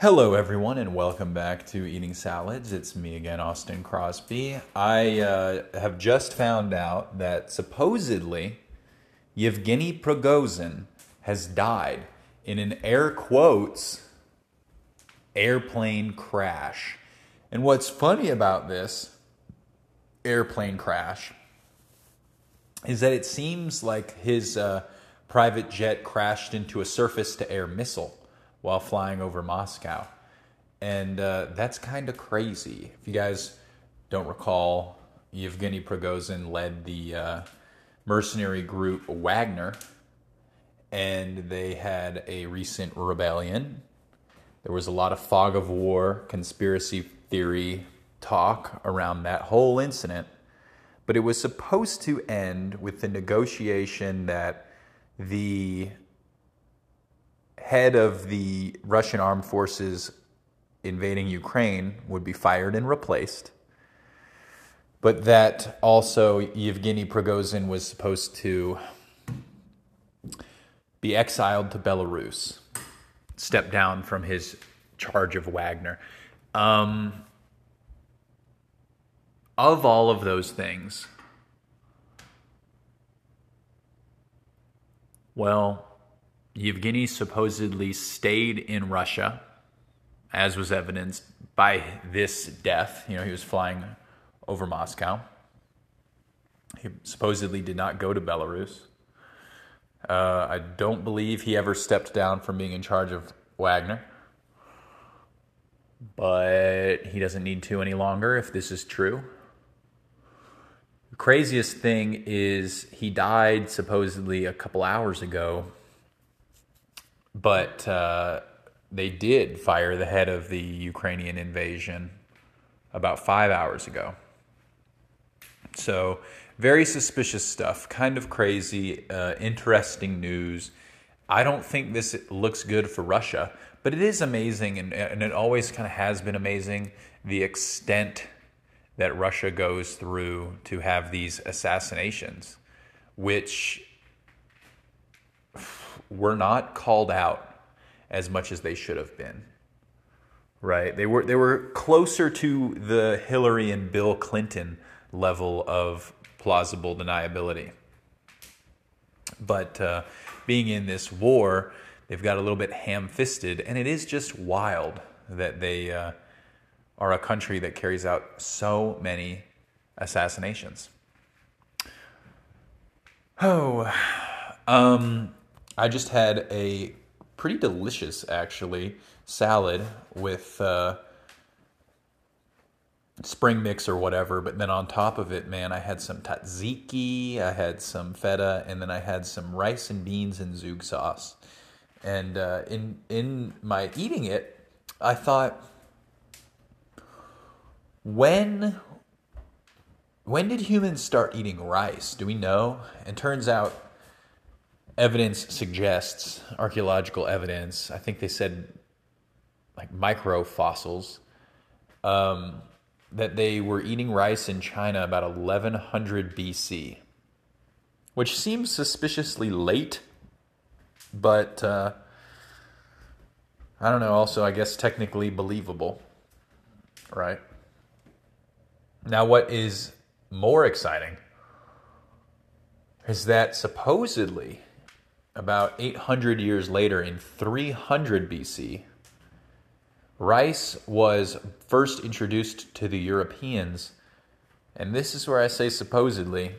Hello, everyone, and welcome back to Eating Salads. It's me again, Austin Crosby. I uh, have just found out that supposedly Yevgeny Prigozhin has died in an air quotes airplane crash. And what's funny about this airplane crash is that it seems like his uh, private jet crashed into a surface to air missile while flying over Moscow. And uh, that's kind of crazy. If you guys don't recall, Yevgeny Prigozhin led the uh, mercenary group Wagner, and they had a recent rebellion. There was a lot of fog of war, conspiracy theory talk around that whole incident. But it was supposed to end with the negotiation that the head of the Russian armed forces invading Ukraine would be fired and replaced, but that also Yevgeny Prigozhin was supposed to be exiled to Belarus, step down from his charge of Wagner. Um, of all of those things, well, Yevgeny supposedly stayed in Russia, as was evidenced by this death. You know, he was flying over Moscow. He supposedly did not go to Belarus. Uh, I don't believe he ever stepped down from being in charge of Wagner. But he doesn't need to any longer if this is true. The craziest thing is he died supposedly a couple hours ago but uh, they did fire the head of the Ukrainian invasion about five hours ago. So, very suspicious stuff, kind of crazy, uh, interesting news. I don't think this looks good for Russia, but it is amazing, and, and it always kind of has been amazing the extent that Russia goes through to have these assassinations, which were not called out as much as they should have been. Right? They were they were closer to the Hillary and Bill Clinton level of plausible deniability. But uh, being in this war, they've got a little bit ham-fisted, and it is just wild that they uh, are a country that carries out so many assassinations. Oh, um, I just had a pretty delicious, actually, salad with uh, spring mix or whatever. But then on top of it, man, I had some tzatziki, I had some feta, and then I had some rice and beans and zug sauce. And uh, in in my eating it, I thought, when when did humans start eating rice? Do we know? And turns out evidence suggests, archaeological evidence, I think they said like microfossils, um, that they were eating rice in China about 1100 BC, which seems suspiciously late, but uh, I don't know, also, I guess technically believable, right? Now, what is more exciting is that supposedly about 800 years later, in 300 BC, rice was first introduced to the Europeans, and this is where I say supposedly,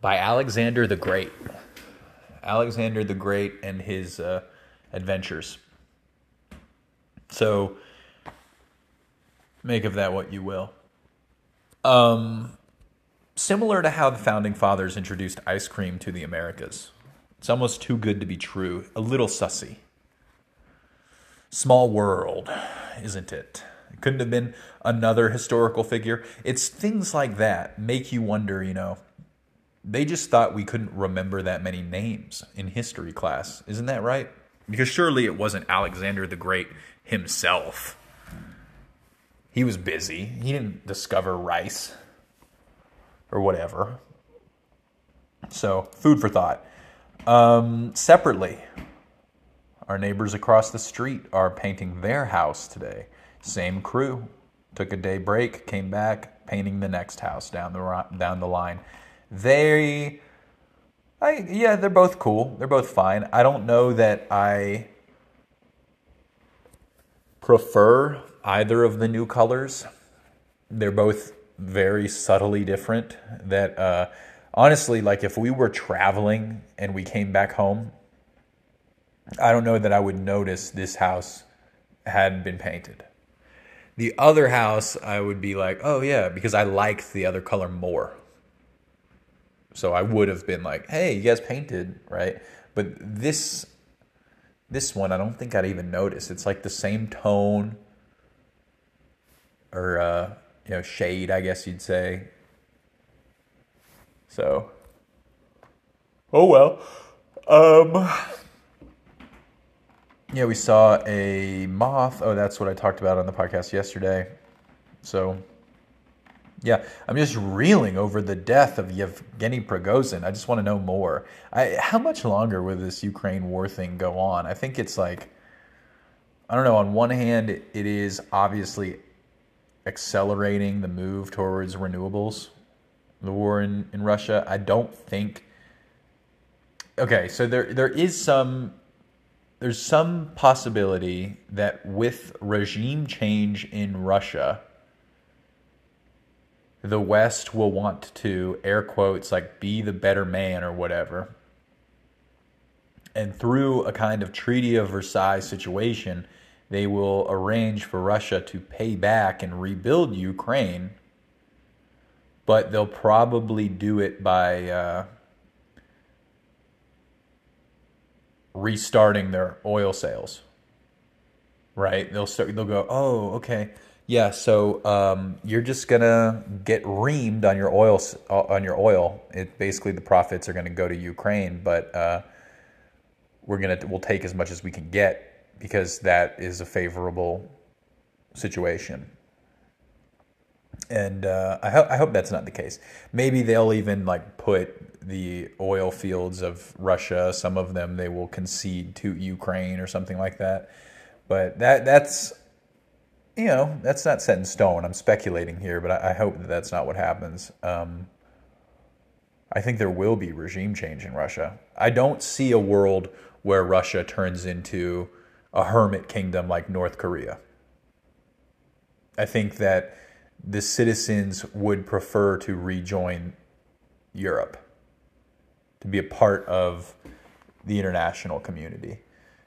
by Alexander the Great. Alexander the Great and his uh, adventures. So, make of that what you will. Um, similar to how the founding fathers introduced ice cream to the Americas. It's almost too good to be true. A little sussy. Small world, isn't it? It couldn't have been another historical figure. It's things like that make you wonder, you know. They just thought we couldn't remember that many names in history class. Isn't that right? Because surely it wasn't Alexander the Great himself. He was busy. He didn't discover rice or whatever. So, food for thought. Um, separately, Our neighbors across the street are painting their house today. Same crew. Took a day break, came back, painting the next house down the down the line. They I yeah, they're both cool. They're both fine. I don't know that I prefer either of the new colors. They're both very subtly different. That uh, honestly, like if we were traveling and we came back home, I don't know that I would notice this house had been painted. The other house, I would be like, oh yeah, because I liked the other color more. So I would have been like, hey, you guys painted, right? But this this one, I don't think I'd even notice. It's like the same tone or uh, you know, shade, I guess you'd say. So Oh well. Um yeah, we saw a moth. Oh, that's what I talked about on the podcast yesterday. So, yeah, I'm just reeling over the death of Yevgeny Prigozhin. I just want to know more. I, how much longer will this Ukraine war thing go on? I think it's like, I don't know. On one hand, it is obviously accelerating the move towards renewables, the war in, in Russia. I don't think. Okay, so there there is some there's some possibility that with regime change in Russia, the West will want to, air quotes, like be the better man or whatever. And through a kind of Treaty of Versailles situation, they will arrange for Russia to pay back and rebuild Ukraine, but they'll probably do it by. Uh, restarting their oil sales. Right? They'll start. They'll go. Oh, okay. Yeah. So um, you're just gonna get reamed on your oil. Uh, on your oil. It basically the profits are gonna go to Ukraine, but uh, we're gonna we'll take as much as we can get because that is a favorable situation. And uh, I, ho- I hope that's not the case. Maybe they'll even like put the oil fields of Russia. Some of them they will concede to Ukraine or something like that. But that that's you know that's not set in stone. I'm speculating here, but I, I hope that that's not what happens. Um, I think there will be regime change in Russia. I don't see a world where Russia turns into a hermit kingdom like North Korea. I think that the citizens would prefer to rejoin Europe to be a part of the international community.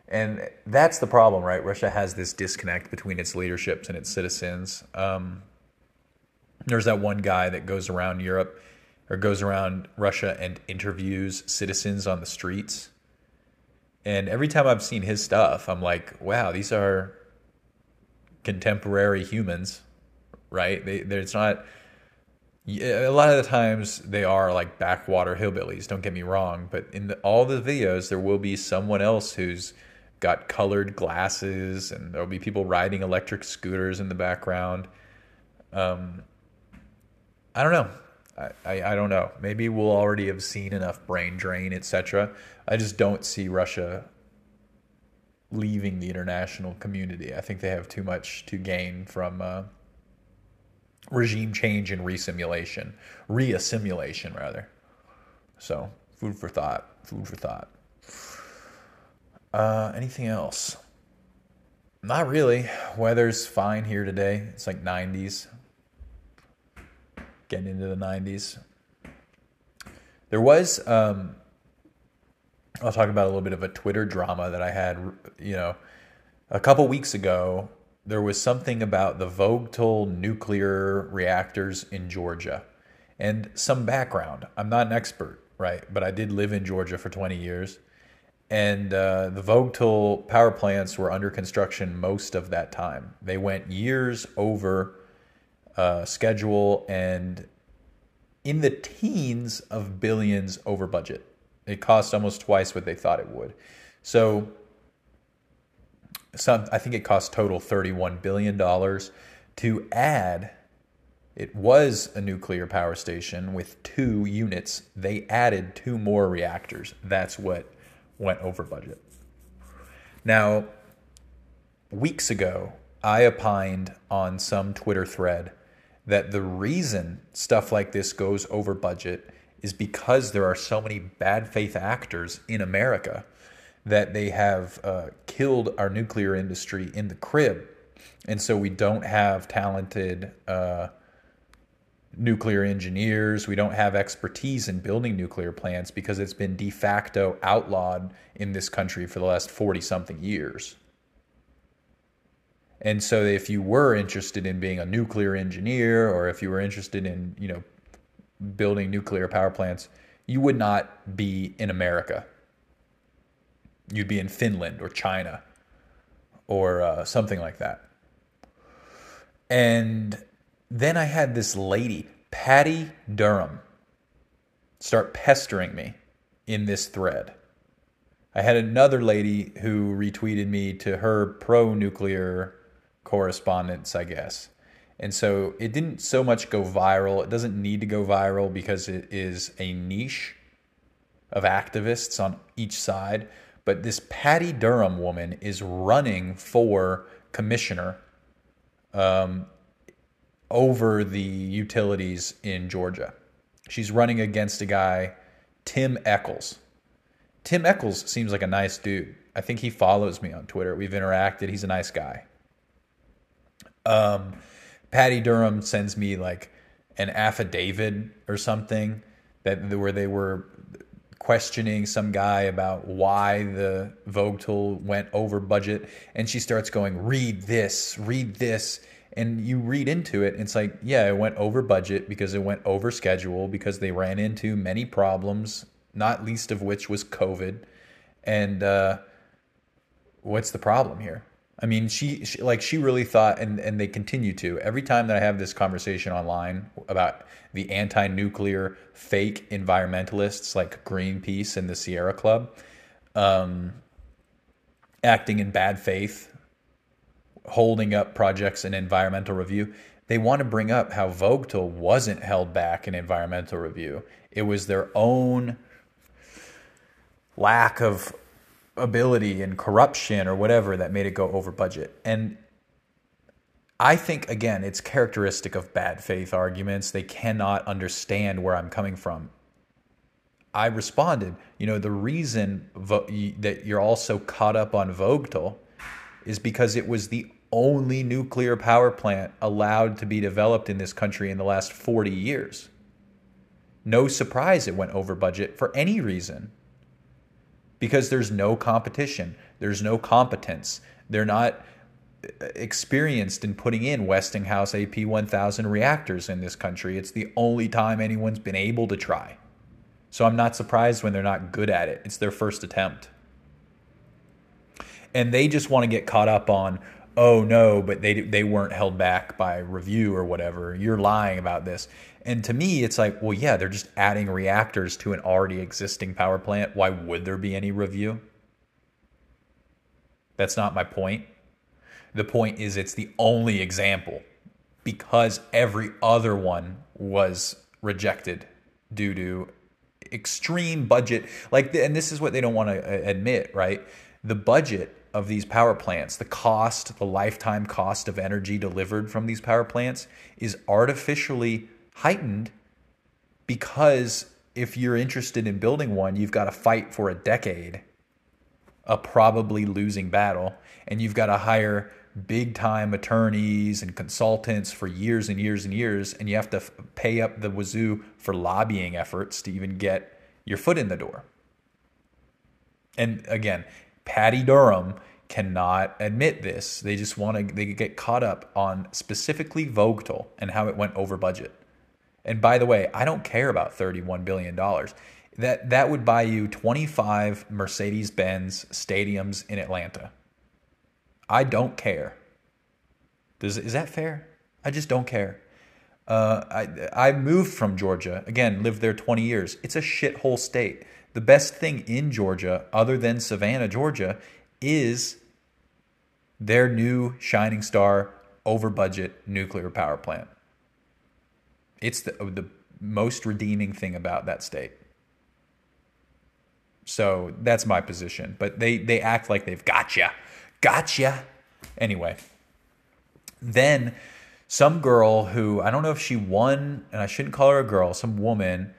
And that's the problem, right? Russia has this disconnect between its leaderships and its citizens. Um, there's that one guy that goes around Europe or goes around Russia and interviews citizens on the streets. And every time I've seen his stuff, I'm like, wow, these are contemporary humans, right? They, it's not a lot of the times they are like backwater hillbillies. Don't get me wrong, but in the, all the videos, there will be someone else who's got colored glasses, and there'll be people riding electric scooters in the background. Um, I don't know. I, I, I don't know. Maybe we'll already have seen enough brain drain, etc. I just don't see Russia leaving the international community. I think they have too much to gain from. Uh, regime change and resimulation, reassimilation rather. So food for thought. Food for thought. Uh, anything else? Not really. Weather's fine here today. It's like 90s. Getting into the 90s. There was, um, I'll talk about a little bit of a Twitter drama that I had, you know, a couple weeks ago there was something about the Vogtle nuclear reactors in Georgia and some background. I'm not an expert, right? But I did live in Georgia for 20 years. And uh, the Vogtle power plants were under construction most of that time. They went years over uh, schedule and in the teens of billions over budget. It cost almost twice what they thought it would. So some I think it cost total 31 billion dollars to add it was a nuclear power station with two units. They added two more reactors. That's what went over budget. Now, weeks ago, I opined on some Twitter thread that the reason stuff like this goes over budget is because there are so many bad faith actors in America that they have uh, killed our nuclear industry in the crib. And so we don't have talented uh, nuclear engineers. We don't have expertise in building nuclear plants because it's been de facto outlawed in this country for the last 40 something years. And so if you were interested in being a nuclear engineer or if you were interested in, you know, building nuclear power plants, you would not be in America. You'd be in Finland or China or uh, something like that. And then I had this lady, Patty Durand, start pestering me in this thread. I had another lady who retweeted me to her pro nuclear correspondence, I guess. And so it didn't so much go viral. It doesn't need to go viral because it is a niche of activists on each side. But this Patty Durand woman is running for commissioner um, over the utilities in Georgia. She's running against a guy, Tim Echols. Tim Echols seems like a nice dude. I think he follows me on Twitter. We've interacted. He's a nice guy. Um, Patty Durand sends me like an affidavit or something that where they were questioning some guy about why the Vogtle went over budget, and she starts going, "Read this, read this." And you read into it, it's like, yeah, it went over budget because it went over schedule because they ran into many problems, not least of which was COVID. And uh, what's the problem here? I mean, she, she, like she really thought, and and they continue to. Every time that I have this conversation online about the anti-nuclear fake environmentalists like Greenpeace and the Sierra Club, um, acting in bad faith, holding up projects in environmental review, they want to bring up how Vogtle wasn't held back in environmental review. It was their own lack of ability and corruption or whatever that made it go over budget. And I think, again, it's characteristic of bad faith arguments. They cannot understand where I'm coming from. I responded, you know, the reason vo- that you're also caught up on Vogtle is because it was the only nuclear power plant allowed to be developed in this country in the last 40 years. No surprise it went over budget for any reason because there's no competition, there's no competence. They're not uh, experienced in putting in Westinghouse AP1000 reactors in this country. It's the only time anyone's been able to try. So I'm not surprised when they're not good at it. It's their first attempt. And they just want to get caught up on, oh no, but they they weren't held back by review or whatever. You're lying about this. And to me, it's like, well, yeah, they're just adding reactors to an already existing power plant. Why would there be any review? That's not my point. The point is, it's the only example because every other one was rejected due to extreme budget. Like, and this is what they don't want to uh, admit, right? The budget of these power plants, the cost, the lifetime cost of energy delivered from these power plants is artificially heightened because if you're interested in building one, you've got to fight for a decade, a probably losing battle, and you've got to hire big time attorneys and consultants for years and years and years, and you have to pay up the wazoo for lobbying efforts to even get your foot in the door. And again, Patty Durand cannot admit this. They just want to they get caught up on specifically Vogtle and how it went over budget. And by the way, I don't care about $31 billion. That, that would buy you 25 Mercedes Benz stadiums in Atlanta. I don't care. Does, is that fair? I just don't care. Uh, I, I moved from Georgia. Again, lived there 20 years. It's a shithole state. The best thing in Georgia, other than Savannah, Georgia, is their new shining star over budget nuclear power plant. It's the, the most redeeming thing about that state. So that's my position. But they they act like they've gotcha, gotcha. Anyway, then some girl who I don't know if she won, and I shouldn't call her a girl, some woman.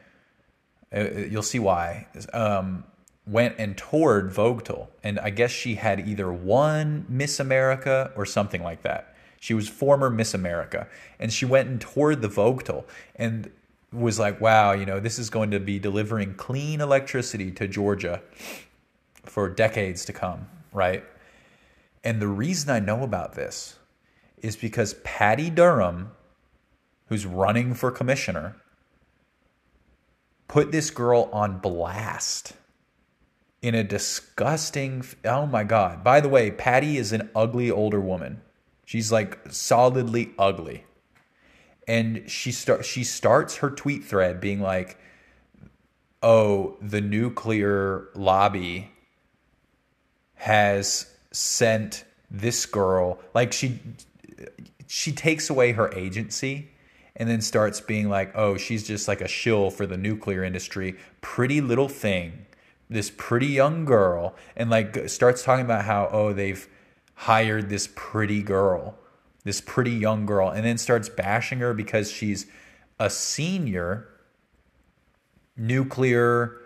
Uh, uh you'll see why. Um, went and toured Vogtle, and I guess she had either won Miss America or something like that. She was former Miss America, and she went and toured the Vogtle, and was like, wow, you know, this is going to be delivering clean electricity to Georgia for decades to come, right? And the reason I know about this is because Patty Durand, who's running for commissioner, put this girl on blast in a disgusting oh my god by the way patty is an ugly older woman she's like solidly ugly. And she start she starts her tweet thread being like oh the nuclear lobby has sent this girl like she she takes away her agency and then starts being like oh she's just like a shill for the nuclear industry. Pretty little thing. This pretty young girl and like starts talking about how oh they've hired this pretty girl this pretty young girl, and then starts bashing her because she's a senior nuclear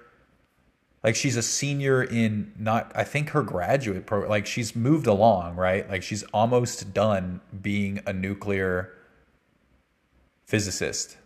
like she's a senior in not i think her graduate program like she's moved along right? Like she's almost done being a nuclear physicist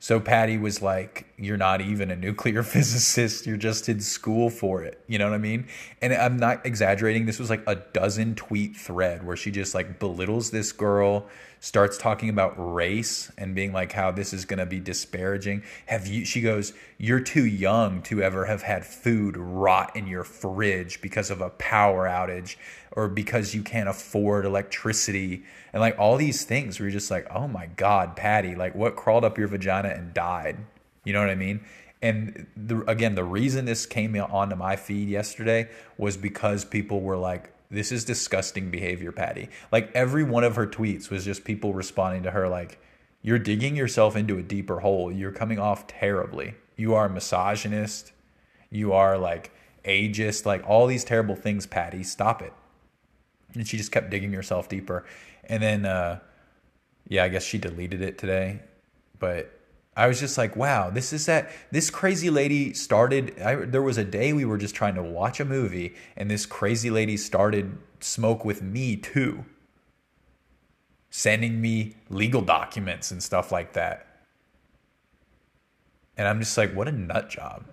so Patty was like, You're not even a nuclear physicist. You're just in school for it. You know what I mean? And I'm not exaggerating. This was like a dozen tweet thread where she just like belittles this girl, starts talking about race and being like how this is going to be disparaging. Have you, she goes, You're too young to ever have had food rot in your fridge because of a power outage or because you can't afford electricity and like all these things where you're just like, oh my God, Patty, like what crawled up your vagina and died? You know what I mean? And the, again, the reason this came onto my feed yesterday was because people were like, this is disgusting behavior, Patty. Like every one of her tweets was just people responding to her like, you're digging yourself into a deeper hole. You're coming off terribly. You are a misogynist. You are like ageist, like all these terrible things, Patty. Stop it. And she just kept digging herself deeper. And then, uh, yeah, I guess she deleted it today. But I was just like, wow, this is that. This crazy lady started. I, there was a day we were just trying to watch a movie, and this crazy lady started smoke with me too, sending me legal documents and stuff like that. And I'm just like, what a nut job.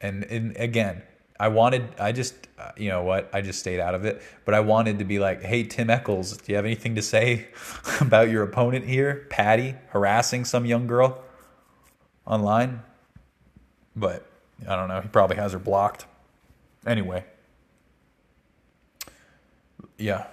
And, and again, I wanted, I just, uh, you know what, I just stayed out of it. But I wanted to be like, hey, Tim Echols, do you have anything to say about your opponent here, Patty, harassing some young girl online? But I don't know. He probably has her blocked. Anyway. Yeah.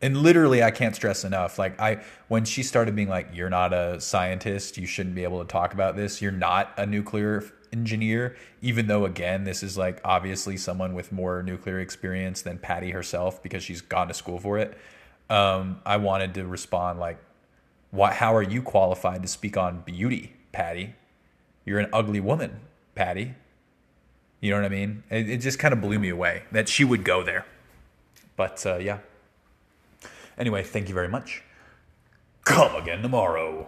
And literally, I can't stress enough. Like, I, when she started being like, you're not a scientist, you shouldn't be able to talk about this, you're not a nuclear engineer, even though again this is like obviously someone with more nuclear experience than Patty herself because she's gone to school for it. Um, I wanted to respond like, "What? How are you qualified to speak on beauty, Patty? You're an ugly woman, Patty." You know what I mean? It, it just kind of blew me away that she would go there. But uh, yeah. Anyway, thank you very much. Come again tomorrow.